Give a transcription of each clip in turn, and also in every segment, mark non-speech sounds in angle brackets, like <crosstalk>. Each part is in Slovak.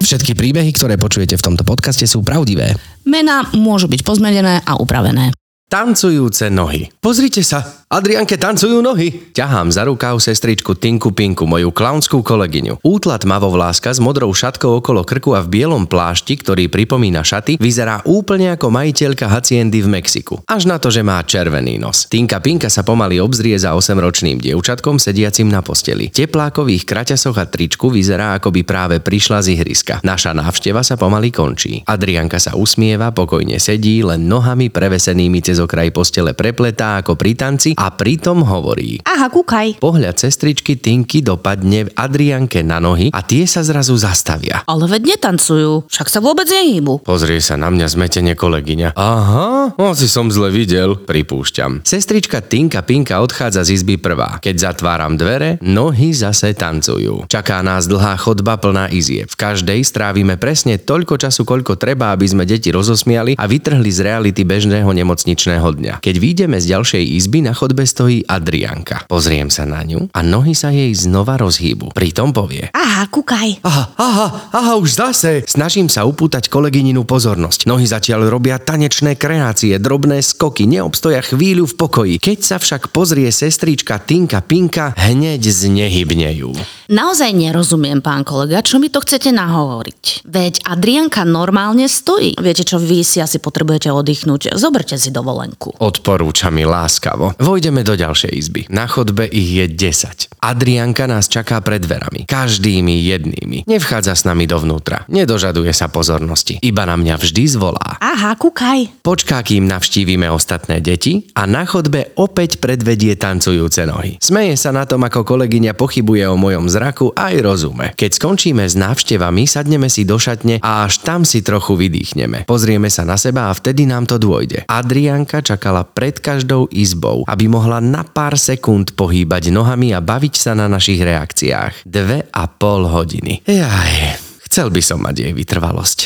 Všetky príbehy, ktoré počujete v tomto podcaste sú pravdivé. Mená môžu byť pozmenené a upravené. Tancujúce nohy. Pozrite sa, Adrianke tancujú nohy. Ťahám za rukav sestričku Tinku Pinku, moju klaunskú kolegyňu. Útla tmavovláska s modrou šatkou okolo krku a v bielom plášti, ktorý pripomína šaty, vyzerá úplne ako majiteľka haciendy v Mexiku. Až na to, že má červený nos. Tinka Pinka sa pomaly obzrie za 8-ročným dievčatkom sediacim na posteli. Teplákových kraťasoch a tričku vyzerá, ako by práve prišla z ihriska. Naša návšteva sa pomaly končí. Adrianka sa usmieva, pokojne sedí, len nohami prevesenými cez okraj postele prepletá ako pri tanci a pritom hovorí. Aha, kúkaj. Pohľad sestričky Tinky dopadne Adrianke na nohy a tie sa zrazu zastavia. Ale veď netancujú, však sa vôbec nehýbu. Pozrie sa na mňa zmetene kolegyňa. Aha, asi som zle videl, pripúšťam. Sestrička Tinka Pinka odchádza z izby prvá. Keď zatváram dvere, nohy zase tancujú. Čaká nás dlhá chodba plná izie. V každej strávime presne toľko času, koľko treba, aby sme deti rozosmiali a vytrhli z reality bežného nemocničného dňa. Keď výjdeme z ďalšej izby, na chodbe stojí Adrianka. Pozriem sa na ňu a nohy sa jej znova rozhýbu. Pritom povie. Aha, kúkaj. Aha, aha, aha, už zase. Snažím sa upútať kolegyninu pozornosť. Nohy zatiaľ robia tanečné kreácie, drobné skoky, neobstoja chvíľu v pokoji. Keď sa však pozrie sestrička Tinka Pinka, hneď znehybnejú. Naozaj nerozumiem, pán kolega, čo mi to chcete nahovoriť. Veď Adrianka normálne stojí. Viete čo, vy si asi potrebujete oddychnúť. Zoberte si dovolenku. Odporúča mi láskavo. Vojdeme do ďalšej izby. Na chodbe ich je 10. Adrianka nás čaká pred dverami. Každými jednými. Nevchádza s nami dovnútra. Nedožaduje sa pozornosti. Iba na mňa vždy zvolá. Aha, kúkaj. Počká, kým navštívime ostatné deti a na chodbe opäť predvedie tancujúce nohy. Smeje sa na tom, ako kolegyňa pochybuje o mojom zraku aj rozume. Keď skončíme s návštevami, sadneme si do šatne a až tam si trochu vydýchneme. Pozrieme sa na seba a vtedy nám to dôjde. Adrianka čakala pred každou izbou, aby mohla na pár sekúnd pohýbať nohami a baviť sa na našich reakciách. Dve a pol hodiny. Jaj, chcel by som mať jej vytrvalosť.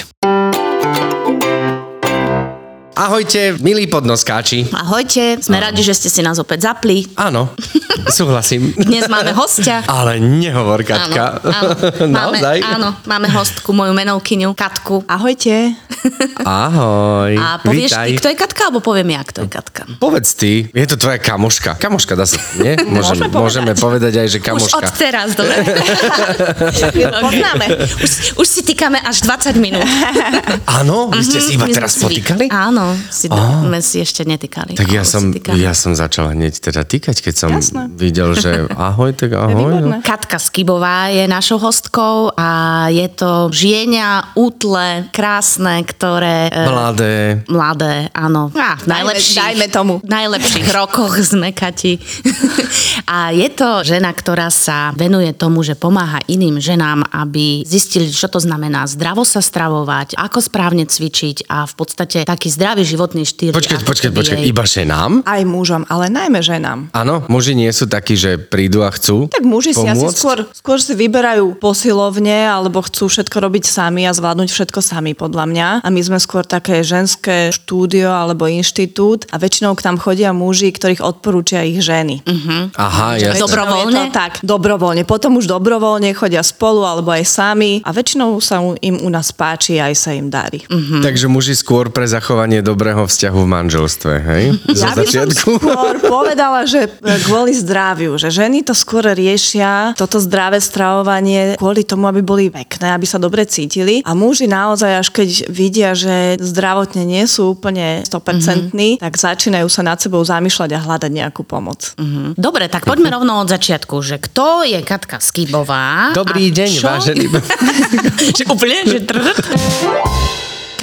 Ahojte, milí podnoskáči. Ahojte, sme radi, že ste si nás opäť zapli. Áno, súhlasím. <laughs> Dnes máme hostia. Ale nehovor, Katka. Áno, áno. <laughs> Máme, Naozaj? áno, máme hostku, moju menovkyňu, Katku. Ahojte. <laughs> Ahoj. A povieš Vítaj. ty, kto je Katka, alebo poviem ja, kto je Katka? Povedz ty, je to tvoja kamoška. Kamoška, dá sa, nie? Môžeme, Môžeme povedať. môžeme povedať aj, že Už kamoška. od teraz, dobre? Poznáme. Už, už si týkame až 20 minút. Áno, vy ste si iba Mhm, My sme teraz si potýkali? Áno, si, Á. sme si ešte netýkali. Tak ja som, ja som začal hneď teda týkať, keď som Jasné. videl, že <laughs> ahoj, tak ahoj. výborné. Katka Skibová je našou hostkou a je to žienia, útle, krásne, ktoré... e, Mladé. Mladé, áno. Á, v Dajme- najlepších, dajme tomu. V najlepších rokoch sme Kati. <laughs> A je to žena, ktorá sa venuje tomu, že pomáha iným ženám, aby zistili, čo to znamená zdravo sa stravovať, ako správne cvičiť a v podstate taký zdravý životný štýl. Počkať, počkať, počkať, jej- iba ženám? Aj mužom, ale najmä ženám. Áno, muži nie sú takí, že prídu a chcú Tak muži si asi pomôcť? skôr, skôr si vyberajú posilovne alebo chcú všetko robiť sami a zvládnuť všetko sami podľa mňa. A my sme skôr také ženské štúdio alebo inštitút a väčšinou k nám chodia muži, ktorých odporúčia ich ženy. Aha, jasne. Väčšinou Dobrovoľne? Je to tak, dobrovoľne. Potom už dobrovoľne chodia spolu alebo aj sami a väčšinou sa im u nás páči a aj sa im darí. Mhm. Takže muži skôr pre zachovanie dobrého vzťahu v manželstve, hej? <laughs> Zo Ja by som začiatku. skôr <laughs> povedala, že kvôli zdraviu, že ženy to skôr riešia, toto zdravé stravovanie kvôli tomu, aby boli pekné, aby sa dobre cítili a muži naozaj až keď vidia, že zdravotne nie sú úplne 100%, mm-hmm. tak začínajú sa nad sebou zamýšľať a hľadať nejakú pomoc. Mm. Dobre, tak poďme <laughs> rovno od začiatku, že kto je Katka Skibová? Dobrý deň, čo? vážený. že úplne, že trrt.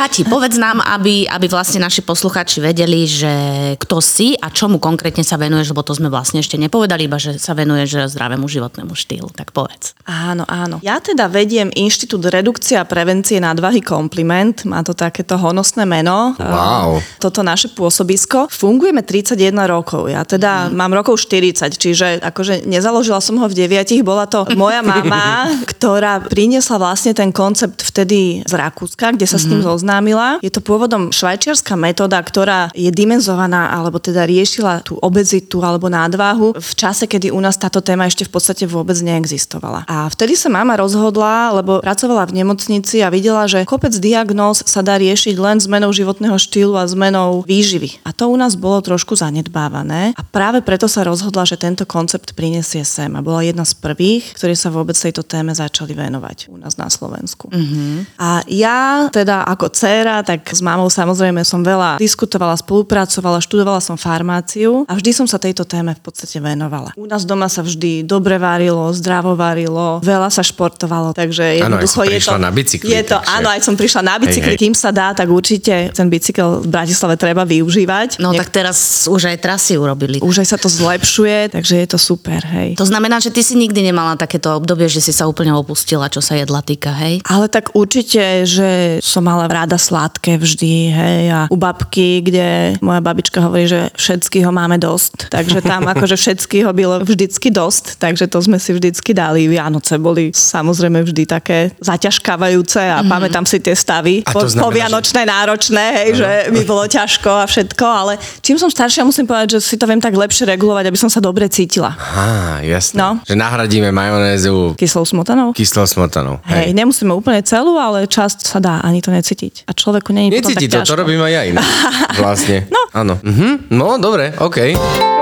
Kati, povedz nám, aby, aby vlastne naši posluchači vedeli, že kto si a čomu konkrétne sa venuješ, lebo to sme vlastne ešte nepovedali, iba že sa venuješ zdravému životnému štýlu. Tak povedz. Áno, áno. Ja teda vediem Inštitút redukcia a prevencie nadvahy Kompliment. Má to takéto honosné meno. Wow. Toto naše pôsobisko. Fungujeme 31 rokov. Ja teda mám rokov 40, čiže akože nezaložila som ho v 9. Bola to moja mama, <laughs> ktorá priniesla vlastne ten koncept vtedy z Rakúska, kde sa s ním zoznámila oboznámila. Je to pôvodom švajčiarska metóda, ktorá je dimenzovaná, alebo teda riešila tú obezitu alebo nadváhu v čase, kedy u nás táto téma ešte v podstate vôbec neexistovala. A vtedy sa mama rozhodla, lebo pracovala v nemocnici a videla, že kopec diagnóz sa dá riešiť len zmenou životného štýlu a zmenou výživy. A to u nás bolo trošku zanedbávané a práve preto sa rozhodla, že tento koncept prinesie sem a bola jedna z prvých, ktorí sa vôbec tejto téme začali venovať u nás na Slovensku. Mm-hmm. A ja teda ako dcéra, tak s mamou samozrejme som veľa diskutovala, spolupracovala, študovala som farmáciu a vždy som sa tejto téme v podstate venovala. U nás doma sa vždy dobre varilo, zdravo varilo, veľa sa športovalo, takže jednoducho ano, je to... na bicykli. Je to, takže... áno, aj som prišla na bicykli, hej, hej. kým sa dá, tak určite ten bicykel v Bratislave treba využívať. No tak teraz už aj trasy urobili. Už aj sa to zlepšuje, takže je to super, hej. To znamená, že ty si nikdy nemala takéto obdobie, že si sa úplne opustila, čo sa jedla týka, hej? Ale tak určite, že som mala rada sladké vždy, hej, a u babky, kde moja babička hovorí, že všetkého máme dosť, takže tam <laughs> akože všetkého bylo vždycky dosť, takže to sme si vždycky dali. Vianoce boli samozrejme vždy také zaťažkávajúce a mm. pamätám si tie stavy po, znamená, povianočné, že... náročné, hej, ano. že mi bolo ťažko a všetko, ale čím som staršia, musím povedať, že si to viem tak lepšie regulovať, aby som sa dobre cítila. Á, jasné. No. Že nahradíme majonézu kyslou smotanou. Kyslou smotanou. Hej, hej nemusíme úplne celú, ale časť sa dá ani to necítiť. A človeku nie je Necíti to, to, to robím aj ja inak. <laughs> vlastne. No. Áno. Mhm. No, dobre, OK.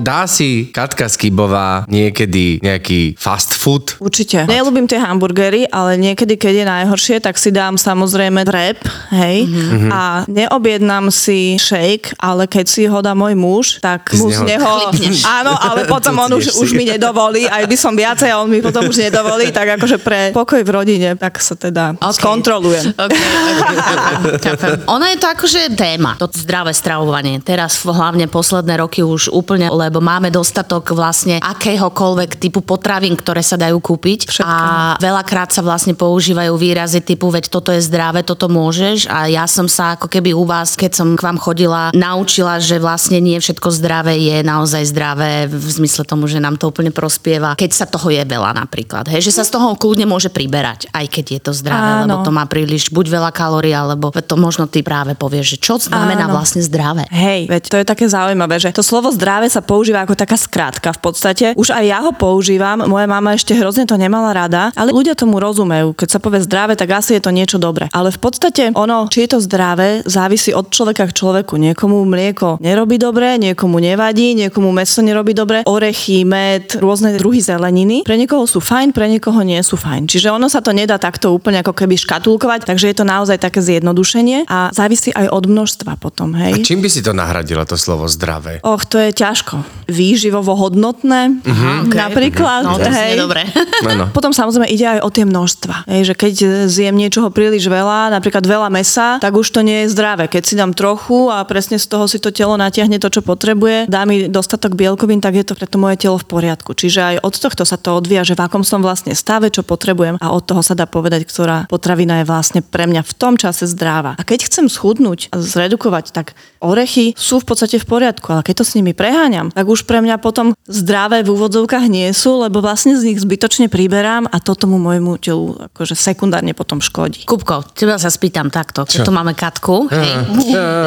Dá si Katka Skibová niekedy nejaký fast food? Určite. Nelúbim tie hamburgery, ale niekedy, keď je najhoršie, tak si dám samozrejme drep, hej, mm-hmm. a neobjednám si shake, ale keď si ho dá môj muž, tak mu z neho... Áno, ale potom <laughs> on už, už mi nedovolí, aj by som viacej, a on mi potom už nedovolí, tak akože pre pokoj v rodine, tak sa teda okay. skontrolujem. Okay, okay, Ono je to akože téma, to zdravé stravovanie. Teraz hlavne posledné roky už úplne, lebo máme dostatok vlastne akéhokoľvek typu potravín, ktoré sa dajú kúpiť. Všetko. A veľakrát sa vlastne používajú výrazy typu, veď toto je zdravé, toto môžeš. A ja som sa ako keby u vás, keď som k vám chodila, naučila, že vlastne nie všetko zdravé je naozaj zdravé v zmysle tomu, že nám to úplne prospieva, keď sa toho je veľa napríklad. Hej, že sa z toho kľudne môže priberať, aj keď je to zdravé, Áno. lebo to má príliš buď veľa kalórií, alebo to možno ty práve povieš, že čo znamená Áno. vlastne zdravé. Hej, veď to je také zaujímavé, že to slovo zdravé sa používa používa ako taká skrátka v podstate. Už aj ja ho používam, moja mama ešte hrozne to nemala rada, ale ľudia tomu rozumejú. Keď sa povie zdravé, tak asi je to niečo dobré. Ale v podstate ono, či je to zdravé, závisí od človeka k človeku. Niekomu mlieko nerobí dobre, niekomu nevadí, niekomu meso nerobí dobre, orechy, med, rôzne druhy zeleniny. Pre niekoho sú fajn, pre niekoho nie sú fajn. Čiže ono sa to nedá takto úplne ako keby škatulkovať, takže je to naozaj také zjednodušenie a závisí aj od množstva potom. Hej? A čím by si to nahradila, to slovo zdravé? Och, to je ťažko výživovo hodnotné, uh-huh. okay. napríklad. No, to hej. dobre. <laughs> Potom samozrejme ide aj o tie množstva. Hej, že keď zjem niečoho príliš veľa, napríklad veľa mesa, tak už to nie je zdravé. Keď si dám trochu a presne z toho si to telo natiahne to, čo potrebuje, dá mi dostatok bielkovín, tak je to pre to moje telo v poriadku. Čiže aj od tohto sa to odvíja, že v akom som vlastne stave, čo potrebujem a od toho sa dá povedať, ktorá potravina je vlastne pre mňa v tom čase zdravá. A keď chcem schudnúť a zredukovať, tak orechy sú v podstate v poriadku, ale keď to s nimi preháňam, tak už pre mňa potom zdravé v úvodzovkách nie sú, lebo vlastne z nich zbytočne priberám a to tomu môjmu telu akože sekundárne potom škodí. Kupko, teba sa spýtam takto, keď tu máme Katku, hej,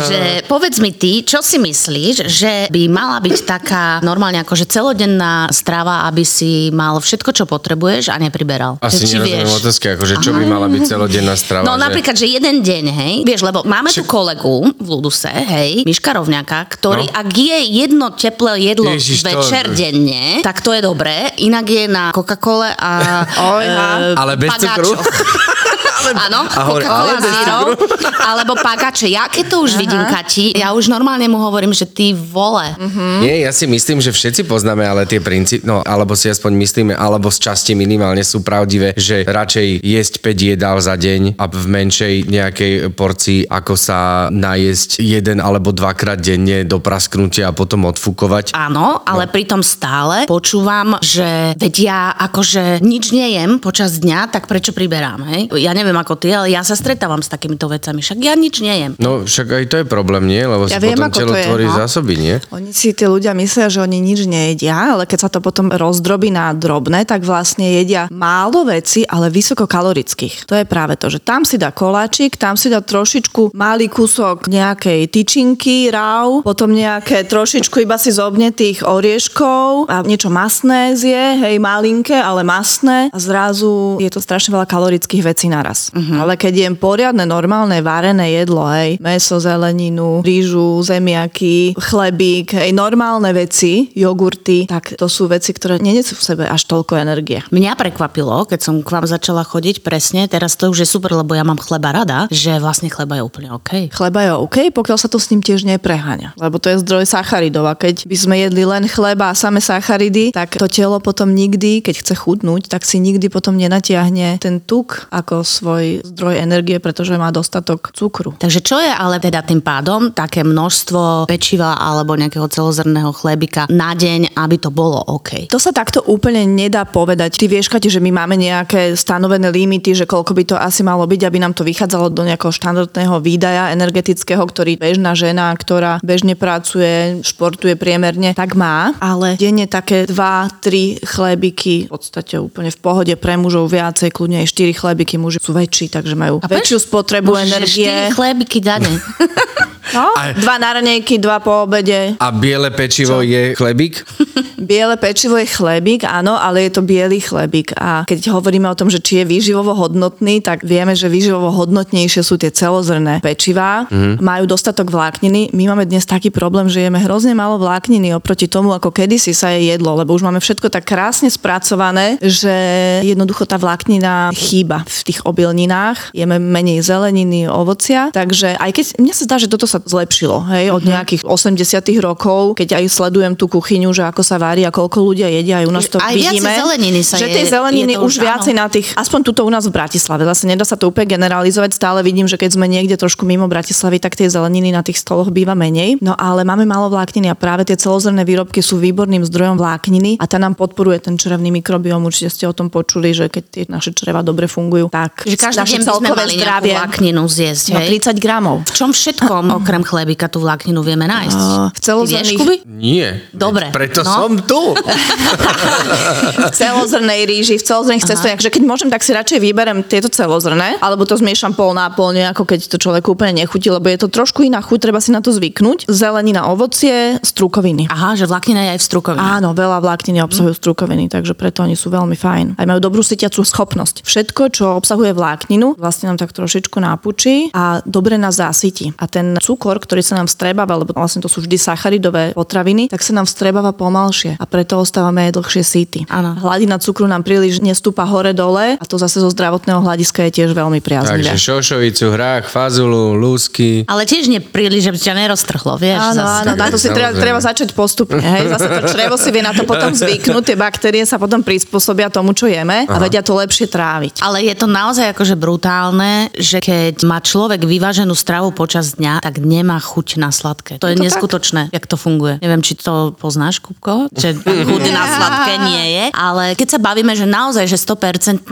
že povedz mi ty, čo si myslíš, že by mala byť taká normálne akože celodenná strava, aby si mal všetko, čo potrebuješ a nepriberal. Asi nerozumiem otázky, akože čo by mala byť celodenná strava. No že... napríklad, že jeden deň, hej, vieš, lebo máme Či... tu kolegu v Luduse, hej, Miška Rovňaka, ktorý, no. ak je jedno teplé jedlo Ježiš, večer to... denne, tak to je dobré. Inak je na Coca-Cole a... Uh, ale bez cukru? <laughs> Áno, Coca-Cola Zero, <laughs> alebo pagače. Ja keď to už Aha. vidím, Kati, ja už normálne mu hovorím, že ty vole. Uh-huh. Nie, ja si myslím, že všetci poznáme ale tie princípy, no alebo si aspoň myslíme, alebo z časti minimálne sú pravdivé, že radšej jesť 5 jedál za deň a v menšej nejakej porcii, ako sa najesť jeden alebo dvakrát denne do prasknutia a potom odfúkovať. Áno, ale no. pritom stále počúvam, že veď ja akože nič nejem počas dňa, tak prečo priberám, hej? Ja neviem, neviem ako ty, ale ja sa stretávam s takýmito vecami. Však ja nič nejem. No však aj to je problém, nie? Lebo Ja si viem, potom ako telo to je, tvorí no. zásoby, nie? Oni si tí ľudia myslia, že oni nič nejedia, ale keď sa to potom rozdrobí na drobné, tak vlastne jedia málo veci, ale vysokokalorických. To je práve to, že tam si dá koláčik, tam si dá trošičku malý kúsok nejakej tyčinky, rau, potom nejaké trošičku iba si zobne tých orieškov a niečo masné zje, hej, malinké, ale masné a zrazu je to strašne veľa kalorických vecí naraz. Uh-huh. Ale keď jem poriadne, normálne varené jedlo, hej, meso, zeleninu, rýžu, zemiaky, chlebík, hej, normálne veci, jogurty, tak to sú veci, ktoré nenesú v sebe až toľko energie. Mňa prekvapilo, keď som k vám začala chodiť presne, teraz to už je super, lebo ja mám chleba rada, že vlastne chleba je úplne OK. Chleba je OK, pokiaľ sa to s ním tiež nepreháňa. Lebo to je zdroj sacharidov a keď by sme jedli len chleba a same sacharidy, tak to telo potom nikdy, keď chce chudnúť, tak si nikdy potom nenatiahne ten tuk ako svoj zdroj energie, pretože má dostatok cukru. Takže čo je ale teda tým pádom také množstvo pečiva alebo nejakého celozrného chlebika na deň, aby to bolo OK? To sa takto úplne nedá povedať. Ty vieš, Kati, že my máme nejaké stanovené limity, že koľko by to asi malo byť, aby nám to vychádzalo do nejakého štandardného výdaja energetického, ktorý bežná žena, ktorá bežne pracuje, športuje priemerne, tak má. Ale denne také 2-3 chlébiky v podstate úplne v pohode pre mužov viacej, kľudne aj 4 chlébiky, muži sú väčší, takže majú A väčšiu spotrebu energie. 4 chlébiky dane. <laughs> No, A- dva na dva po obede. A biele pečivo je chlebík? <laughs> Biele pečivo je chlebík, áno, ale je to biely chlebík. A keď hovoríme o tom, že či je výživovo hodnotný, tak vieme, že výživovo hodnotnejšie sú tie celozrné pečivá. Mm-hmm. Majú dostatok vlákniny. My máme dnes taký problém, že jeme hrozne málo vlákniny oproti tomu, ako kedysi sa je jedlo, lebo už máme všetko tak krásne spracované, že jednoducho tá vláknina chýba v tých obilninách. Jeme menej zeleniny, ovocia. Takže aj keď mne sa zdá, že toto sa zlepšilo, hej, od nejakých 80 rokov, keď aj sledujem tú kuchyňu, že ako sa varí a koľko ľudia jedia, aj u nás to Aj vidíme. zeleniny sa že je- tej zeleniny je už už, viacej áno. na tých, aspoň tuto u nás v Bratislave, zase nedá sa to úplne generalizovať, stále vidím, že keď sme niekde trošku mimo Bratislavy, tak tie zeleniny na tých stoloch býva menej. No ale máme málo vlákniny a práve tie celozrné výrobky sú výborným zdrojom vlákniny a tá nám podporuje ten črevný mikrobióm. Určite ste o tom počuli, že keď tie naše čreva dobre fungujú, tak Že každý naše deň by sme mali zdravie vlákninu zjesť, no, hej? 30 gramov. V čom všetkom <laughs> okrem chlebika tú vlákninu vieme nájsť? Uh, v vieš, celozrných- Kuby? Nie. Dobre, Preto no. som tu. <laughs> v celozrnej ríži, v celozrných cestovaniach, že keď môžem, tak si radšej vyberem tieto celozrné, alebo to zmiešam pol na pol, nejako keď to človek úplne nechutí, lebo je to trošku iná chuť, treba si na to zvyknúť. Zelenina, ovocie, strukoviny. Aha, že vláknina je aj v strukovine. Áno, veľa vlákniny obsahujú strukoviny, takže preto oni sú veľmi fajn. Aj majú dobrú sytiacú schopnosť. Všetko, čo obsahuje vlákninu, vlastne nám tak trošičku nápučí a dobre nás zasytí. A ten cukor, ktorý sa nám vstrebáva, lebo vlastne to sú vždy sacharidové potraviny, tak sa nám vstrebáva pomalšie a preto ostávame aj dlhšie síty. Áno. Hladina cukru nám príliš nestúpa hore-dole a to zase zo zdravotného hľadiska je tiež veľmi priaznivé. Takže šošovicu, hrách, fazulu, lúsky. Ale tiež nie príliš, že by ťa neroztrhlo, vieš. Áno, zase. áno, na to si treba, treba začať postupne. Hej? Zase to črevo si vie na to potom zvyknúť, tie baktérie sa potom prispôsobia tomu, čo jeme a vedia to lepšie tráviť. Ale je to naozaj akože brutálne, že keď má človek vyváženú stravu počas dňa, tak nemá chuť na sladké. To je, Je to neskutočné, jak to funguje. Neviem, či to poznáš, Kupko? Že chuť na sladké nie je. Ale keď sa bavíme, že naozaj, že 100%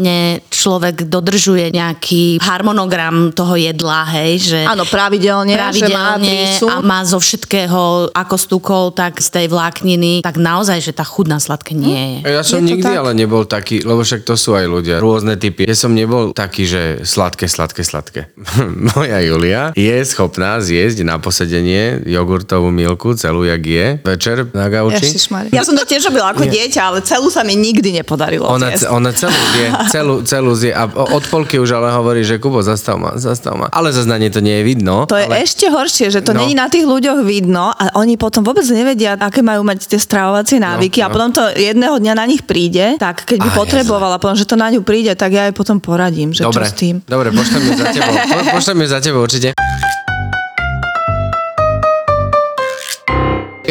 človek dodržuje nejaký harmonogram toho jedla, hej, že Áno, pravidelne, že má pravidelne a má zo všetkého ako z tukov, tak z tej vlákniny, tak naozaj, že tá chuť na sladké nie je. Ja som Je nikdy tak? ale nebol taký, lebo však to sú aj ľudia, rôzne typy. Ja som nebol taký, že sladké, sladké, sladké. <laughs> Moja Julia je schopná zjesť na posedenie jogurtovú milku celú, jak je, večer na gauči. Ja som to tiež robila ako dieťa, ale celú sa mi nikdy nepodarilo Ona, zjesť. ona celú zje, <laughs> celú, celú zje a od polky už ale hovorí, že Kubo, zastav ma, zastav ma. Ale zase na nej to nie je vidno. To je ale... ešte horšie, že to No. není na tých ľuďoch vidno a oni potom vôbec nevedia, aké majú mať tie stravovacie návyky no. a potom to jedného dňa na nich príde, tak keď by Á, potrebovala, potom, že to na ňu príde, tak ja jej potom poradím, že Dobre, čo s tým. dobre, pošlem ju za tebou. Po, pošlem ju za tebou určite.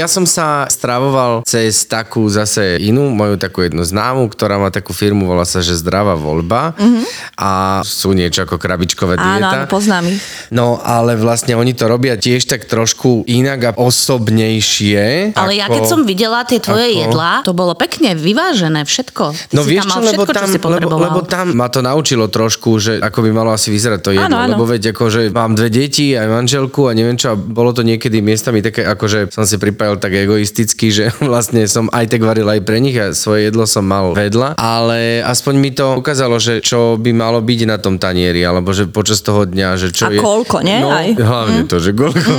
Ja som sa stravoval cez takú zase inú, moju takú jednu známu, ktorá má takú firmu, volá sa, že Zdravá voľba mm-hmm. a sú niečo ako krabičkové dieta. Áno, áno, poznám ich. No, ale vlastne oni to robia tiež tak trošku inak a osobnejšie. Ale ako... ja keď som videla tie tvoje ako- jedlá, to bolo pekne vyvážené všetko. Ty No vieš tam čo, lebo všetko, tam, čo lebo, lebo tam ma to naučilo trošku, že ako by malo asi vyzerať to jedlo. Áno, áno. Lebo veď ako, že mám dve deti, aj manželku a neviem čo, a bolo to niekedy miestami také, ako že som si pripájal tak egoisticky, že <laughs> vlastne som aj tak varil aj pre nich a svoje jedlo som mal vedľa, ale aspoň mi to ukázalo, že čo by malo byť na tom tanieri, alebo že počas toho dňa, že čo A je... koľko, nie? No, Aj. hlavne to, že koľko.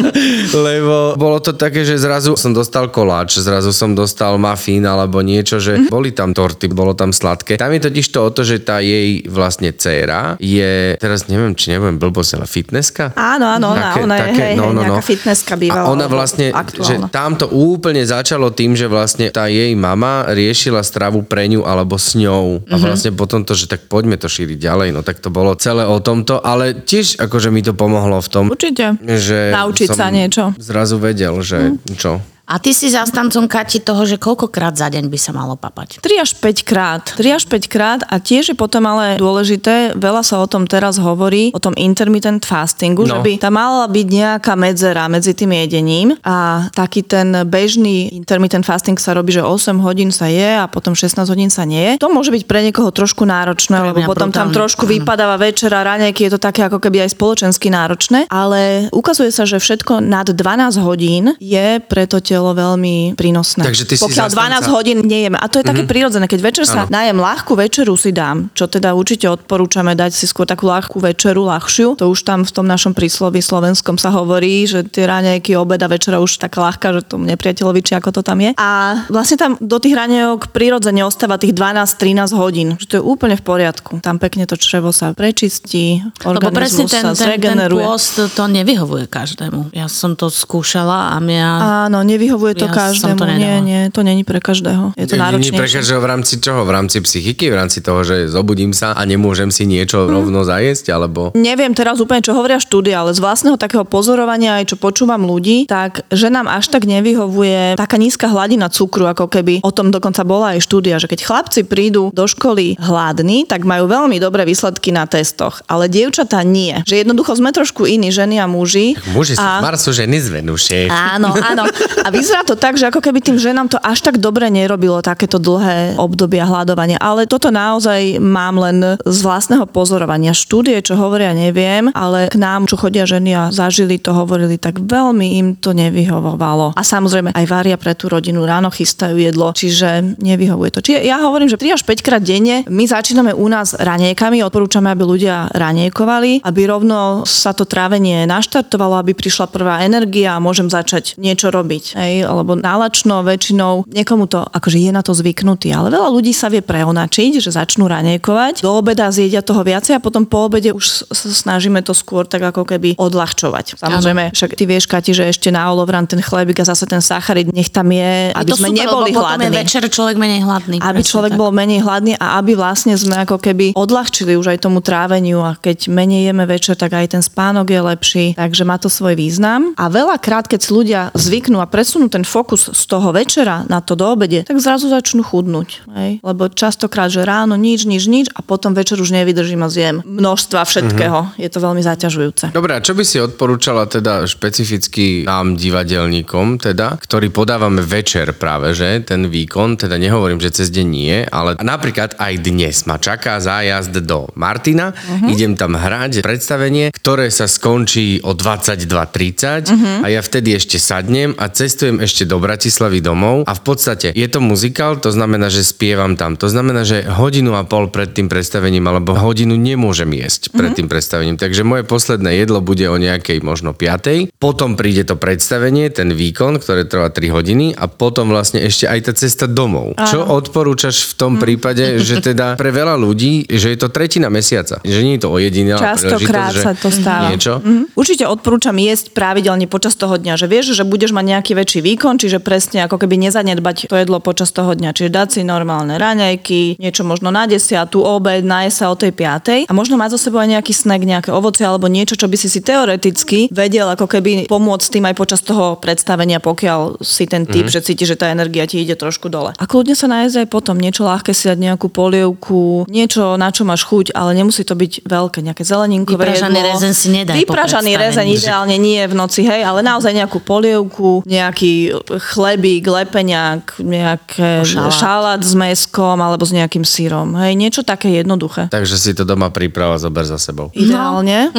<laughs> Lebo bolo to také, že zrazu som dostal koláč, zrazu som dostal mafín alebo niečo, že Mhm. boli tam torty, bolo tam sladké. Tam je totiž to o to, že tá jej vlastne dcéra je, teraz neviem, či neviem blbosť, ale fitnesska? Áno, áno, ona, ona je, hej, hej, nejaká fitnesska bývala. A ona vlastne, že tam to úplne začalo tým, že vlastne tá jej mama riešila stravu pre ňu alebo s ňou. A Mhm. vlastne potom to, že tak poďme to šíriť ďalej, no tak to bolo celé o tomto, ale tiež akože mi to pomohlo v tom, Určite. že Naučiť sa niečo. Zrazu vedel, že čo. A ty si zastancom Kati toho, že koľkokrát za deň by sa malo papať? 3 až 5 krát. 3 až 5 krát a tiež je potom ale dôležité, veľa sa o tom teraz hovorí, o tom intermittent fastingu, No. že by tam mala byť nejaká medzera medzi tým jedením a taký ten bežný intermittent fasting sa robí, že 8 hodín sa je a potom 16 hodín sa nie je. To môže byť pre niekoho trošku náročné, Pre lebo potom tam brutálne, trošku áno. vypadáva večera, raňajky, je to také ako keby aj spoločensky náročné, ale ukazuje sa, že všetko nad 12 hodín je pre to telo veľmi prínosné. Takže ty si Pokiaľ zastanca- 12 hodín nejeme. A to je také prirodzené. Keď večer sa Áno. najem ľahkú večeru si dám, čo teda určite odporúčame dať si skôr takú ľahkú večeru, ľahšiu. To už tam v tom našom prísloví slovenskom sa hovorí, že tie raňajky, obeda, večera už taká ľahká, že tomu nepriateľovi, či ako to tam je. A vlastne tam do tých raňajok prirodzene ostáva tých 12-13 hodín. Že to je úplne v poriadku. Tam pekne to črevo sa prečistí, Lebo presne organizmus ten, sa ten, ten zregeneruje. pôst to nevyhovuje každému. Ja som to skúšala a mňa... Áno, nevyhovuje to Ja každému. to nie, nie, to není pre každého. Je to Nie náročnejšie. pre každého v rámci čoho? V rámci psychiky? V rámci toho, že zobudím sa a nemôžem si niečo Hm. rovno zajesť? Alebo... Neviem teraz úplne, čo hovoria štúdie, ale z vlastného takého pozorovania, aj čo počúvam ľudí, tak že nám až tak nevyhovuje taká nízka hladina cukru, ako keby o tom dokonca bola aj štúdia, že keď chlapci prídu do školy hladní, tak majú veľmi dobré výsledky na testoch, ale dievčatá nie. Že jednoducho sme trošku iní, ženy a muži. Muži sú a... Marsu, ženy z Venuše. Áno, áno. A vyzerá to tak, že ako keby tým ženám to až tak dobre nerobilo takéto dlhé obdobia hľadovania. Ale toto naozaj mám len z vlastného pozorovania. Štúdie, čo hovoria, neviem, ale k nám, čo chodia ženy a zažili to, hovorili, tak veľmi im to nevyhovovalo. A samozrejme aj varia pre tú rodinu, ráno chystajú jedlo, čiže nevyhovuje to. Čiže ja hovorím, že 3 až 5 krát denne my začíname u nás ranejkami, odporúčame, aby ľudia ranejkovali, aby rovno sa to trávenie naštartovalo, aby prišla prvá energia a môžem začať niečo robiť. Hej, lebo nálačno väčšinou niekomu to akože je na to zvyknutý, ale veľa ľudí sa vie preonačiť, že začnú ranejkovať, do obeda zjedia toho viacej a potom po obede už sa snažíme to skôr tak ako keby odľahčovať. Samozrejme, však ty vieš, Kati, že ešte na olovran ten chlebík a zase ten sacharid, nech tam je, aby to sme super, neboli lebo potom je hladní večer človek menej hladný. aby človek tak. bol menej hladný a aby vlastne sme ako keby odľahčili už aj tomu tráveniu a keď menej jeme večer, tak aj ten spánok je lepší, takže má to svoj význam. A veľakrát, keď ľudia zvyknú a presunú ten fokus z toho večera na to do obede, tak zrazu začnú chudnúť. Hej? Lebo častokrát, že ráno nič, nič, nič a potom večer už nevydržím a zjem množstva všetkého. Je to veľmi zaťažujúce. Dobre, a čo by si odporúčala teda špecificky nám divadelníkom, teda, ktorí podávame večer práve, že ten výkon, teda nehovorím, že cez deň nie, ale napríklad aj dnes ma čaká zájazd do Martina, uh-huh. idem tam hrať predstavenie, ktoré sa skončí o 22.30 uh-huh. a ja vtedy ešte sadnem a cestujem ešte do Bratislavy domov a v podstate je to muzikál, to znamená, že spievam tam, to znamená, že hodinu a pol pred tým predstavením alebo hodinu nemôžem jesť pred tým predstavením, takže moje posledné jedlo bude o nejakej možno 5. Potom príde to predstavenie, ten výkon, ktoré trvá 3 hodiny a potom vlastne ešte aj tá cesta domov. Áno. Čo odporúčaš v tom prípade, že teda pre veľa ľudí, že je to tretina mesiaca, že nie je to o jediná Častokrát sa to stáva. Niečo. Mhm. Určite odporúčam jesť pravidelne počas toho dňa, že vieš, že budeš mať nejaký väčší výkon, čiže presne ako keby nezanedbať to jedlo počas toho dňa. Čiže dať si normálne raňajky, niečo možno na desiatu, obed, nájsť sa o tej piatej a možno mať zo sebou aj nejaký snack, nejaké ovoce alebo niečo, čo by si si teoreticky vedel ako keby pomôcť tým aj počas toho predstavenia, pokiaľ si ten typ, mm-hmm. že cíti, že tá energia ti ide trošku dole. A kľudne sa nájsť aj potom niečo ľahké si dať nejakú polievku, niečo na čo máš chuť, ale nemusí to byť veľké, nejaké zeleninkové Vypražaný jedlo. rezen si po Vypražaný rezen ideálne nie v noci, hej, ale naozaj nejakú polievku, nejaký chlebík, lepeňak, nejaké Šalát. šalát s meskom alebo s nejakým sírom. Hej, niečo také jednoduché. Takže si to doma príprava zober za sebou. <laughs> Ideálne.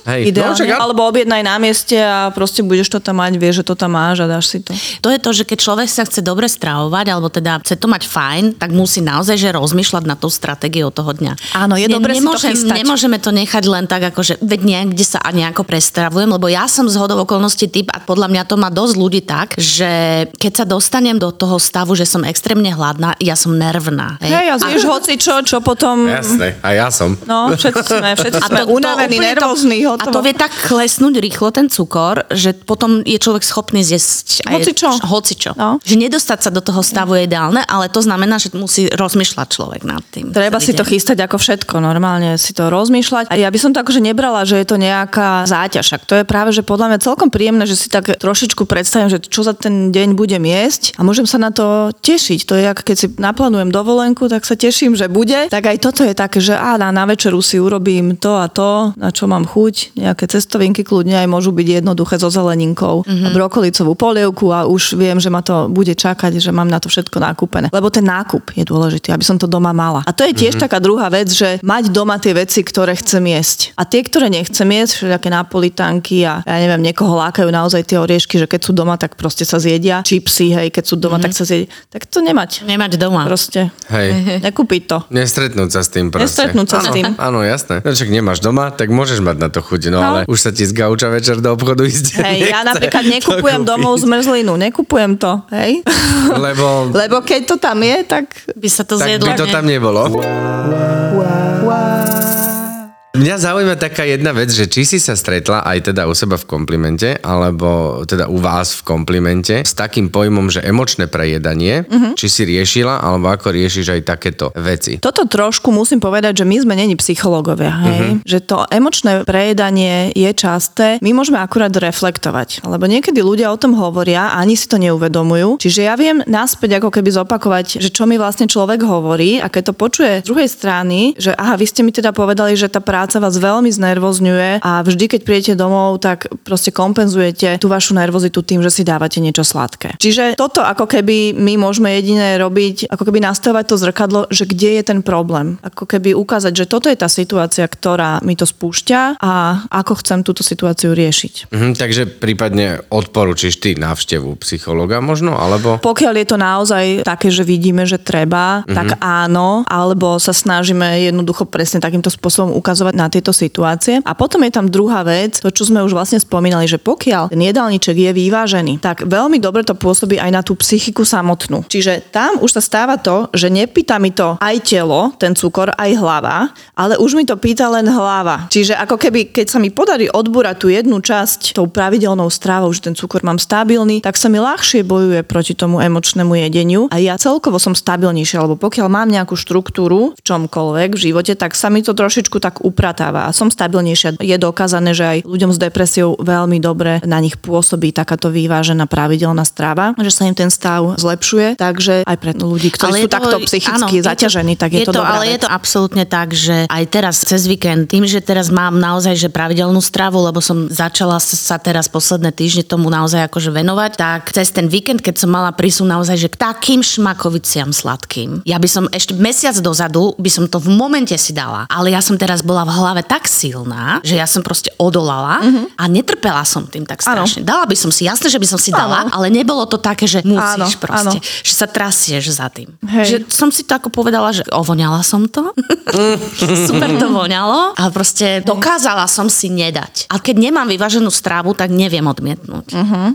Hej, Ideálne. no, však, a- alebo objednaj na mieste a proste budeš to tam mať, vieš, že to tam máš a dáš si to. To je to, že keď človek sa chce dobre stravovať, alebo teda chce to mať fajn, tak musí naozaj že rozmýšľať na tú stratégiou toho dňa. Áno, je dobre si to nemôžem, chystať. Nemôžeme to nechať len tak, ako že veď niekde sa a nejako prestravujem, lebo ja som z hodou okolností typ a podľa mňa to má dosť ľudí tak, že keď sa dostanem do toho stavu, že som extrémne hladná, ja som nervná. Hej, a zješ hoci čo, čo potom... Jasné, a ja som. No, všetci sme, <laughs> všetci sme unavení, úplne nervózni, to, hotovo. A to vie tak klesnúť rýchlo ten cukor, že potom je človek schopný zjesť aj Hocičo. hocičo. No. Že nedostať sa do toho stavu je ideálne, ale to znamená, že musí rozmýšľať človek nad tým. Treba si to deň. chystať ako všetko, normálne si to rozmýšľať. A ja by som to akože nebrala, že je to nejaká záťaž. Však to je práve, že podľa mňa celkom príjemné, že si tak trošičku predstavím, že čo za ten deň budem jesť a môžem sa na to tešiť. To je ako keď si naplánujem dovolenku, tak sa teším, že bude. Tak aj toto je také, že á, na, na večeru si urobím to a to, na čo mám chuť, nejaké cestovinky kľudne aj môžu byť jednoduché so zeleninkou mm-hmm. a brokolicovú polievku a už viem, že ma to bude čakať, že mám na to všetko nakúpené. Lebo ten nákup je dôležitý, aby som to doma mala. A to je tiež mm-hmm. taká druhá vec, že mať doma tie veci, ktoré chcem jesť. A tie, ktoré nechcem jesť, všelijaké napolitánky a ja neviem, niekoho lákajú naozaj tie oriešky, že keď sú doma, tak proste sa zjedia. Čipsy, hej, keď sú doma, mm-hmm. tak sa zjedia. Tak to nemať. Nemať doma. Proste. Hej. <laughs> Nekúpiť to. Nestretnúť sa s tým proste. Nestretnúť sa s áno, tým. <laughs> Áno, jasné. No, však nemáš doma, tak môžeš mať na to chuť, no, No. ale už sa ti z gauča večer do obchodu ísť Hej, ja napríklad nekupujem domov zmrzlinu, nekupujem to, hej? Lebo <laughs> Lebo keď to tam je, tak By sa to tak zjedlo. by to tam nebolo. Mňa zaujíma taká jedna vec, že či si sa stretla aj teda u seba v komplimente, alebo teda u vás v komplimente s takým pojmom, že emočné prejedanie, Mhm. či si riešila, alebo ako riešiš aj takéto veci. Toto trošku musím povedať, že my sme není psychológovia, hej? Že to emočné prejedanie je časté, my môžeme akurát reflektovať, lebo niekedy ľudia o tom hovoria a ani si to neuvedomujú. Čiže ja viem naspäť ako keby zopakovať, že čo mi vlastne človek hovorí a keď to počuje z druhej strany, že aha, vy ste mi teda povedali, že tá práca vás veľmi znervozňuje a vždy, keď prídete domov, tak proste kompenzujete tú vašu nervozitu tým, že si dávate niečo sladké. Čiže toto ako keby my môžeme jediné robiť, ako keby nastavovať to zrkadlo, že kde je ten problém. Ako keby ukázať, že toto je tá situácia, ktorá mi to spúšťa a ako chcem túto situáciu riešiť. Mhm, takže prípadne odporúčiš ty návštevu psychologa možno, alebo... Pokiaľ je to naozaj také, že vidíme, že treba, mm-hmm. tak áno, alebo sa snažíme jednoducho presne takýmto spôsobom ukazovať na tieto situácie. A potom je tam druhá vec, to čo sme už vlastne spomínali, že pokiaľ ten jedálniček je vyvážený, tak veľmi dobre to pôsobí aj na tú psychiku samotnú. Čiže tam už sa stáva to, že nepýta mi to aj telo, ten cukor, aj hlava, ale už mi to pýta len hlava. Čiže ako keby, keď sa mi podarí odbúrať tú jednu časť tou pravidelnou strávou, že ten cukor mám stabilný, tak sa mi ľahšie bojuje proti tomu emočnému jedeniu a ja celkovo som stabilnejšia, lebo pokiaľ mám nejakú štruktúru v čomkoľvek v živote, tak sa mi to trošičku tak upratáva a som stabilnejšia. Je dokázané, že aj ľuďom s depresiou veľmi dobre na nich pôsobí takáto vyvážená pravidelná strava, že sa im ten stav zlepšuje, takže aj pre ľudí, ktorí sú je to- takto psychicky áno, je to- zaťažení, tak je, to, dobrá Ale vec. je to absolútne tak, že aj teraz cez víkend, tým, že teraz mám naozaj že pravidelnú stravu, lebo som začala sa teraz posledné týždne tomu naozaj akože venovať, tak cez ten víkend, keď som mala prísun naozaj, že k takým šmakoviciam sladkým, ja by som ešte mesiac dozadu by som to v momente si dala. Ale ja som teraz bola v hlave tak silná, že ja som proste odolala a netrpela som tým tak strašne. Dala by som si, jasné, že by som si dala, ale nebolo to také, že musíš Áno, proste, áno. že sa trasieš za tým. Hej. Že som si to ako povedala, že ovoňala som to. <laughs> Super to voňalo, ale proste dokázala som si nedať. A keď nemám vyváženú strávu, tak neviem odmietnúť.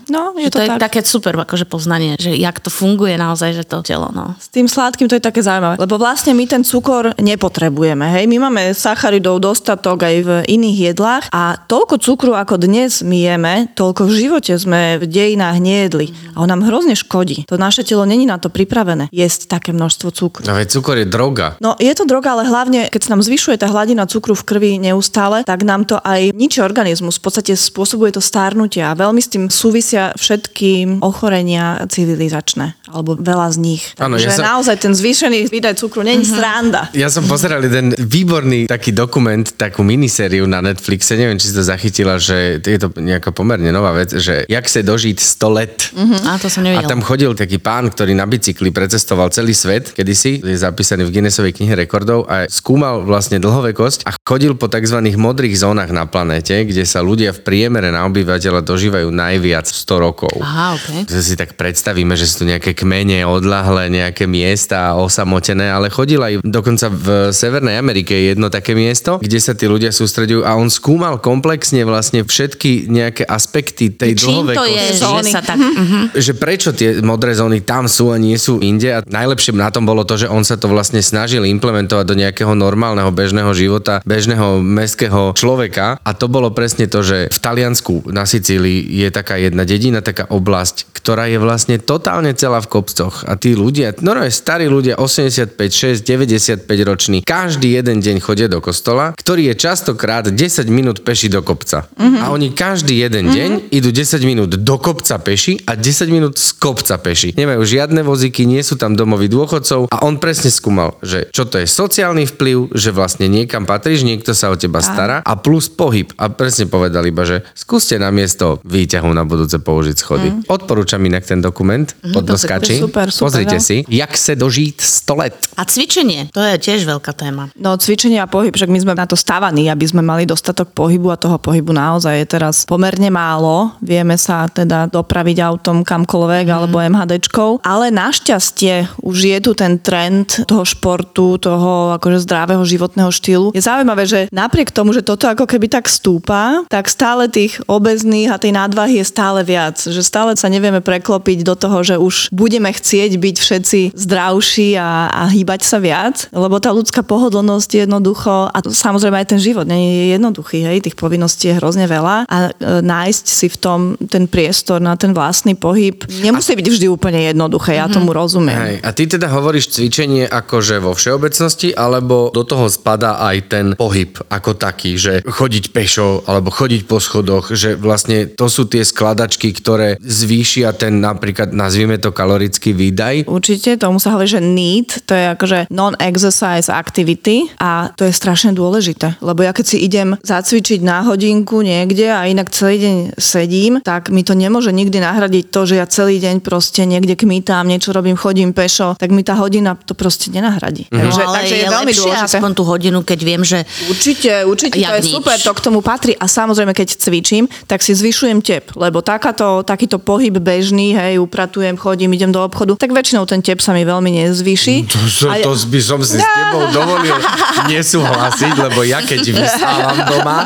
No, je Že to, to, je tak. také super akože poznanie, že jak to funguje naozaj, že to telo, no. S tým sladkým to je také zaujímavé, lebo vlastne my ten cukor nepotrebujeme, hej? My máme sacharidov dostatok aj v iných jedlách a toľko cukru, ako dnes my jeme, toľko v živote sme v dejinách nejedli. A on nám hrozne škodí. To naše telo není na to pripravené jesť také množstvo cukru. No veď cukor je droga. No je to droga, ale hlavne, keď sa nám zvyšuje tá hladina cukru v krvi neustále, tak nám to aj ničí organizmus. V podstate spôsobuje to stárnutie a veľmi s tým súvisia všetky ochorenia civilizačné, alebo veľa z nich. Áno, Takže ja sa- naozaj ten zvýšený výdaj cukru není sranda. Ja som pozeral jeden výborný taký dokument, takú minisériu na Netflixe, neviem, či si to zachytila, že je to nejaká pomerne nová vec, že jak sa dožiť 100 let. A to som A tam chodil taký pán, ktorý na bicykli precestoval celý svet, kedysi, je zapísaný v Guinnessovej knihe rekordov a skúmal vlastne dlhovekosť a chodil po tzv. modrých zónach na planéte, kde sa ľudia v priemere na obyvateľa dožívajú najviac 100 rokov. Aha, OK. Že si tak predstavíme, že sú tu nejaké kmene, odlahlé, nejaké miesta osamotené, ale chodil aj dokonca v Severnej Amerike je jedno také miesto, kde sa tí ľudia sústredujú a on skúmal komplexne vlastne všetky nejaké aspekty tej Čím to dlhovekosti. je, že Zóny. sa tak... Mhm. že prečo tie modré zóny tam sú a nie sú inde? A najlepšie na tom bolo to, že on sa to vlastne snažil implementovať do nejakého normálneho bežného života, bežného mestského človeka. A to bolo presne to, že v Taliansku na Sicílii je taká jedna dedina, taká oblasť, ktorá je vlastne totálne celá v kopcoch. A tí ľudia, normálne starí ľudia, 85, 6, 95 roční, každý jeden deň chodia do kostola, ktorý je častokrát 10 minút peši do kopca. A oni každý jeden deň idú 10 minút do kopca peši a 10 minút z kopca peši. Nemajú žiadne vozíky, nie sú tam domoví dôchodcov a on presne skúmal, že čo to je sociálny vplyv, že vlastne niekam patríš, niekto sa o teba stará a plus pohyb. A presne povedal iba, že skúste na miesto výťahu na budúce použiť schody. Odporúčam inak ten dokument, podnoskači. super, super, Pozrite no. si, jak sa dožiť 100 let. A cvičenie, to je tiež veľká téma. No cvičenie a pohyb, však my sme na to stávaní, aby sme mali dostatok pohybu a toho pohybu naozaj je teraz pomerne málo. Vieme sa teda dopraviť autom kamkoľvek mm. alebo MHDčkou, ale našťastie už je tu ten trend toho športu, toho akože zdravého životného štýlu. Je zaujímavé, že napriek tomu, že toto ako keby tak stúpa, tak stále tých obezných a tej nadvahy je stále viac. Že stále sa nevieme preklopiť do toho, že už budeme chcieť byť všetci zdravší a, a hýbať sa viac, lebo tá ľudská pohodlnosť je jednoducho, a to, samozrejme aj ten život nie je jednoduchý, hej, tých povinností je hrozne veľa a e, nájsť si v tom ten priestor na ten vlastný pohyb nemusí byť vždy úplne jednoduché, ja tomu rozumiem. Hej. A ty teda hovoríš cvičenie akože vo všeobecnosti, alebo do toho spadá aj ten pohyb ako taký, že chodiť pešo alebo chodiť po schodoch, že vlastne to sú tie skladačky, ktoré zvýšia ten napríklad, nazvime to kalorický výdaj. Určite, tomu sa hovorí, že NEAT, to je akože non-exercise activity a to je strašne dôležité, lebo ja keď si idem zacvičiť na hodinku niekde a inak celý deň sedím, tak mi to nemôže nikdy nahradiť to, že ja celý deň proste niekde kmýtam, niečo robím, chodím pešo, tak mi tá hodina to proste nenahradí. No, Takže, ale takže je, je, veľmi lepšie dôležité. aspoň tú hodinu, keď viem, že Určite, určite, to je nič. super, to k tomu patrí. A samozrejme, keď cvičím, tak si zvyšujem tep, lebo takáto, takýto pohyb bežný, hej, upratujem, chodím, idem do obchodu, tak väčšinou ten tep sa mi veľmi nezvýši. To, to, A- to by som si s tebou dovolil <laughs> nesúhlasiť, lebo ja keď vystávam doma,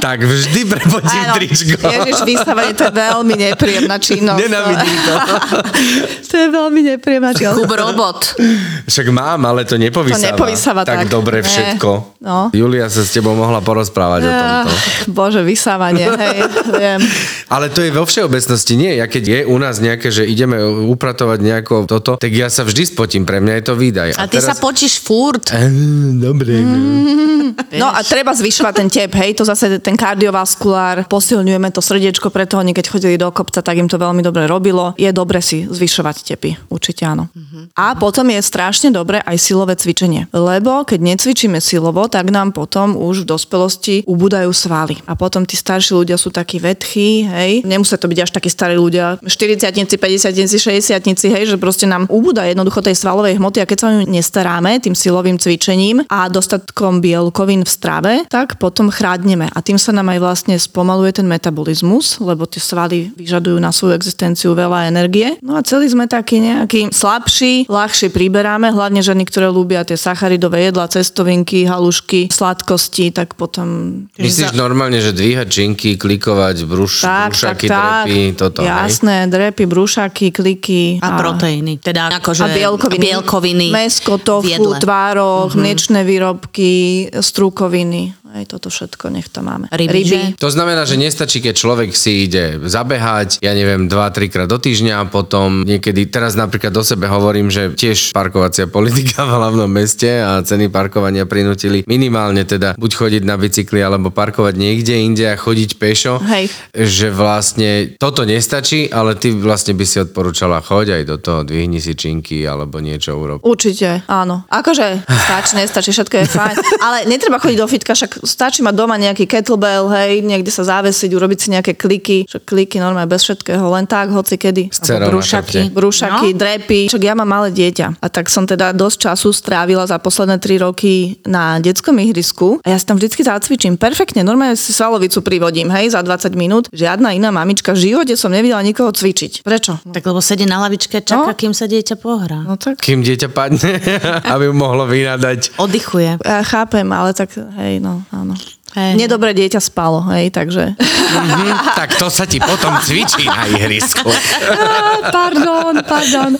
tak vždy prepotím Áno, tričko. Ježiš, vystávanie, to je veľmi nepríjemná činnosť. Nenávidím to. to je veľmi nepríjemná činnosť. Kub robot. Však mám, ale to nepovysáva. To nepovysáva tak. tak. dobre všetko. No. Julia sa s tebou mohla porozprávať o tomto. Ah, Bože, vysávanie, hej, viem. Ale to je vo všeobecnosti nie. Ja keď je u nás nejaké, že ideme upratovať nejako toto, tak ja sa vždy spotím. Pre mňa je to výdaj. A ty sa potíš furt. Eh, Dobre. No a treba zvyšovať ten tep, hej, to zase ten kardiovaskulár, posilňujeme to srdiečko, preto oni keď chodili do kopca, tak im to veľmi dobre robilo. Je dobre si zvyšovať tepy, určite áno. A potom je strašne dobre aj silové cvičenie, lebo keď necvičíme silovo, tak nám potom už v dospelosti ubúdajú svaly. A potom tí starší ľudia sú takí vetchí, hej, nemusia to byť až takí starí ľudia, 40 50 60 hej, že proste nám ubúda jednoducho tej svalovej hmoty a keď sa o ňu nestaráme tým silovým cvičením a dostatkom bielkovín v strave, tak potom chrádneme a tým sa nám aj vlastne spomaluje ten metabolizmus, lebo tie svaly vyžadujú na svoju existenciu veľa energie. No a celý sme takí nejakí slabší, ľahšie priberáme, hlavne ženy, ktoré ľúbia tie sacharidové jedla, cestovinky, halušky, sladkosti, tak potom... Myslíš normálne, že dvíhať činky, klikovať, bruš, brúšaky, drepy, toto, hej? Jasné, drepy, brúšaky, kliky. A proteíny. Teda akože a bielkoviny. bielkoviny Mesko, tofu, tvároch, mm-hmm. mliečne výrobky, strukoviny. Hej, toto všetko nech to máme. Ryby, že? To znamená, že nestačí, keď človek si ide zabehať, ja neviem, 2-3 krát do týždňa a potom niekedy, teraz napríklad do sebe hovorím, že tiež parkovacia politika v hlavnom meste a ceny parkovania prinútili minimálne teda buď chodiť na bicykli alebo parkovať niekde inde a chodiť pešo. Hej. Že vlastne toto nestačí, ale ty vlastne by si odporúčala choď aj do toho, dvihni si činky alebo niečo urob. Určite, áno. Akože stačí, nestačí, všetko je fajn. <laughs> Ale netreba chodiť do fitka, však stačí mať doma nejaký kettlebell, hej, niekde sa závesiť, urobiť si nejaké kliky. Však kliky normálne bez všetkého, len tak, hoci kedy. Brúšaky. Brúšaky, No. drepy. Však ja mám malé dieťa. A tak som teda dosť času strávila za posledné 3 roky na detskom ihrisku. A ja si tam vždycky zacvičím. Perfektne, normálne si svalovicu privodím, hej, za 20 minút. Žiadna iná mamička v živote som nevidela nikoho cvičiť. Prečo? Tak lebo sedí na lavičke, čaká, No. kým sa dieťa pohrá. No tak Kým dieťa padne, <laughs> aby mu mohlo vynadať. Oddychuje. ja chápem, ale tak hej, no, áno. Hej. Nedobré dieťa spalo, hej, takže... Mhm, tak to sa ti potom cvičí na ihrisku. <laughs> pardon, pardon.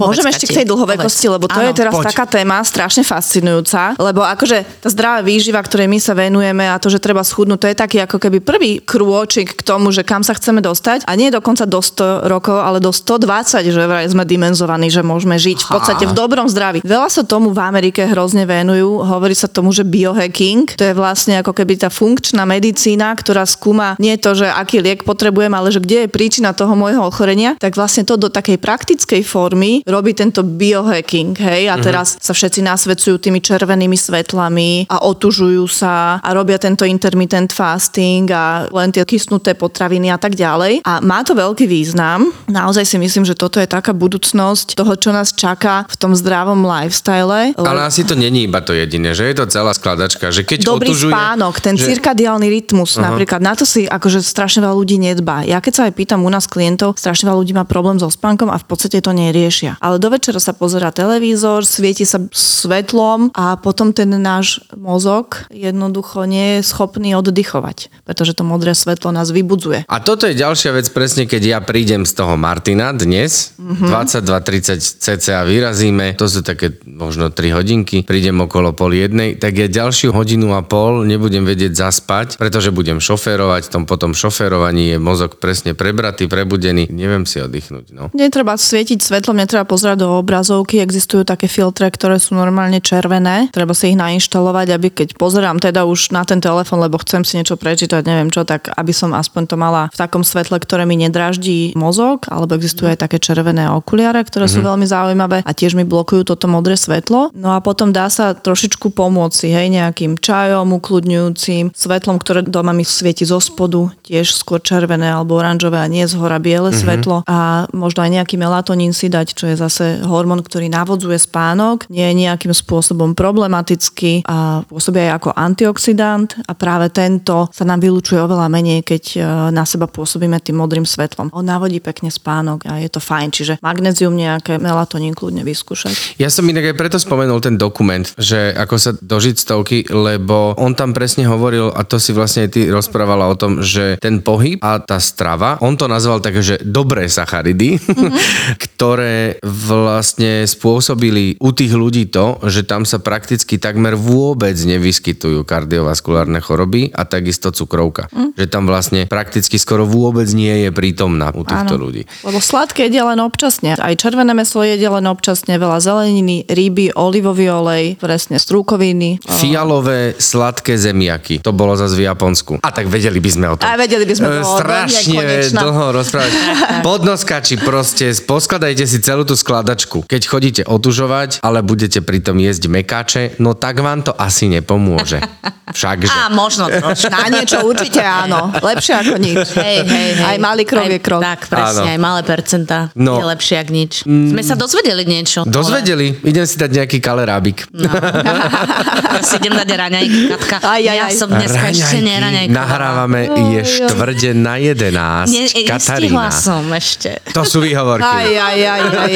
Povedz, Môžem ešte k tej dlhovekosti, povedz. lebo to Áno. je teraz Poď. taká téma strašne fascinujúca, lebo akože tá zdravá výživa, ktorej my sa venujeme a to, že treba schudnúť, to je taký ako keby prvý krôčik k tomu, že kam sa chceme dostať a nie dokonca do 100 rokov, ale do 120, že vraj sme dimenzovaní, že môžeme žiť v podstate v dobrom zdraví. Veľa sa tomu v Amerike hrozne venujú, hovorí sa tomu, že biohacking, to je vlastne ako keby tá funkčná medicína, ktorá skúma nie to, že aký liek potrebujem, ale že kde je príčina toho môjho ochorenia, tak vlastne to do takej praktickej formy robí tento biohacking, hej, a teraz sa všetci nasvedcujú tými červenými svetlami a otužujú sa a robia tento intermittent fasting a len tie kysnuté potraviny a tak ďalej. A má to veľký význam. Naozaj si myslím, že toto je taká budúcnosť toho, čo nás čaká v tom zdravom lifestyle. Ale asi to není iba to jediné, že je to celá skladačka, že keď Dobrý otužuje... spánok, ten že... cirkadiálny rytmus uh-huh. napríklad, na to si akože strašne veľa ľudí nedbá. Ja keď sa aj pýtam u nás klientov, strašne veľa ľudí má problém so spánkom a v podstate to neriešia. Ale do večera sa pozera televízor, svieti sa svetlom a potom ten náš mozog jednoducho nie je schopný oddychovať, pretože to modré svetlo nás vybudzuje. A toto je ďalšia vec presne, keď ja prídem z toho Martina dnes, Mhm. mm-hmm. 22.30 cca vyrazíme, to sú také možno 3 hodinky, prídem okolo pol jednej, tak ja ďalšiu hodinu a pol nebudem vedieť zaspať, pretože budem šoférovať, v tom potom šoférovaní je mozog presne prebratý, prebudený, neviem si oddychnúť. No. Netreba svietiť svetlom, netreba pozerať do obrazovky, existujú také filtre, ktoré sú normálne červené, treba si ich nainštalovať, aby keď pozerám teda už na ten telefon, lebo chcem si niečo prečítať, neviem čo, tak aby som aspoň to mala v takom svetle, ktoré mi nedráždí mozog, alebo existujú aj také červené okuliare, ktoré sú veľmi zaujímavé a tiež mi blokujú toto modré svetlo. No a potom dá sa trošičku pomôcť si, hej, nejakým čajom ukludňujúcim, svetlom, ktoré doma mi svieti zo spodu, tiež skôr červené alebo oranžové a nie z hora biele svetlo. A možno aj nejaký melatonín si dať, čo je zase hormón, ktorý navodzuje spánok, nie je nejakým spôsobom problematický a pôsobí aj ako antioxidant a práve tento sa nám vylúčuje oveľa menej, keď e, na seba pôsobíme tým modrým svetlom. On navodí pekne spánok a je to fajn, čiže magnézium nejaké, melatonín kľudne vyskúšať. Ja som inak aj preto spomenul ten dokument, že ako sa dožiť stovky, lebo on tam presne hovoril, a to si vlastne aj ty rozprávala o tom, že ten pohyb a tá strava, on to nazval také, že dobré sacharidy, mm-hmm. <laughs> ktoré vlastne spôsobili u tých ľudí to, že tam sa prakticky takmer vôbec nevyskytujú kardiovaskulárne choroby a takisto cukrovka. Mm. Že tam vlastne prakticky skoro vôbec nie je prítomná u týchto Áno. ľudí. Lebo sladké jedia len občasne. Aj červené meso jedia len občasne, veľa zeleniny, ryby, olivový olej, presne strúkoviny. Fialové sladké zemiaky. To bolo zase v Japonsku. A tak vedeli by sme o tom. A vedeli by sme E, to Strašne dlho rozprávať. <laughs> Podnoskači proste, poskladajte si celú tú skladačku. Keď chodíte otužovať, ale budete pritom jesť mekáče, no tak vám to asi nepomôže. <laughs> Všakže. Á, možno trošku. Na niečo určite áno. Lepšie ako nič. Hej, hej, hej. Aj malý krok Aj- je krok. Tak, presne, Áno. aj malé percentá No. je lepšie ako nič. Sme sa dozvedeli niečo. Dozvedeli, idem si dať nejaký kalerábik. No. Ja <laughs> si idem dať raňajky, Katka. Aj, aj, ja aj. som dneska ešte neraňajkovala. nahrávame je štvrde na 11. Ne, nestihla Katarína. som ešte. To sú výhovorky. Aj, aj, aj, aj,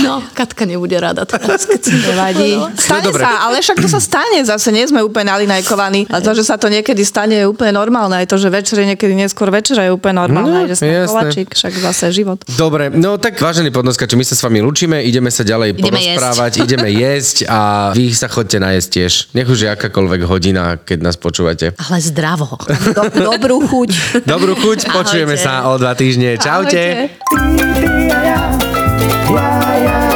No, Katka nebude rada teraz, keď si Nevadí. <laughs> Stane dobre. sa, ale však to sa stane zase, nie sme úplne nalinajkovaní. A to, že sa to niekedy stane, je úplne normálne. Aj to, že večer je niekedy neskôr večera, je úplne normálne. No, že sme jasné. kovačík, však zase život. Dobre, no tak vážení podnoskači, my sa s vami lúčime, ideme sa ďalej Ideme porozprávať, ideme jesť a vy sa chodte najesť tiež. Nech už je akákoľvek hodina, keď nás počúvate. Ale zdravo. Do, dobrú chuť. Dobrú chuť, počujeme Ahojte. sa o dva týždne. Čaute. Ahojte. Ja, ja,